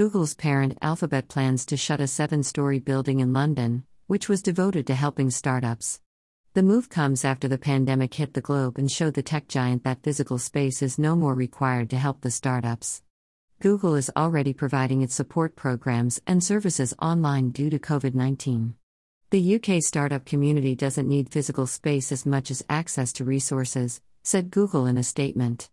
Google's parent Alphabet plans to shut a seven story building in London, which was devoted to helping startups. The move comes after the pandemic hit the globe and showed the tech giant that physical space is no more required to help the startups. Google is already providing its support programs and services online due to COVID 19. The UK startup community doesn't need physical space as much as access to resources, said Google in a statement.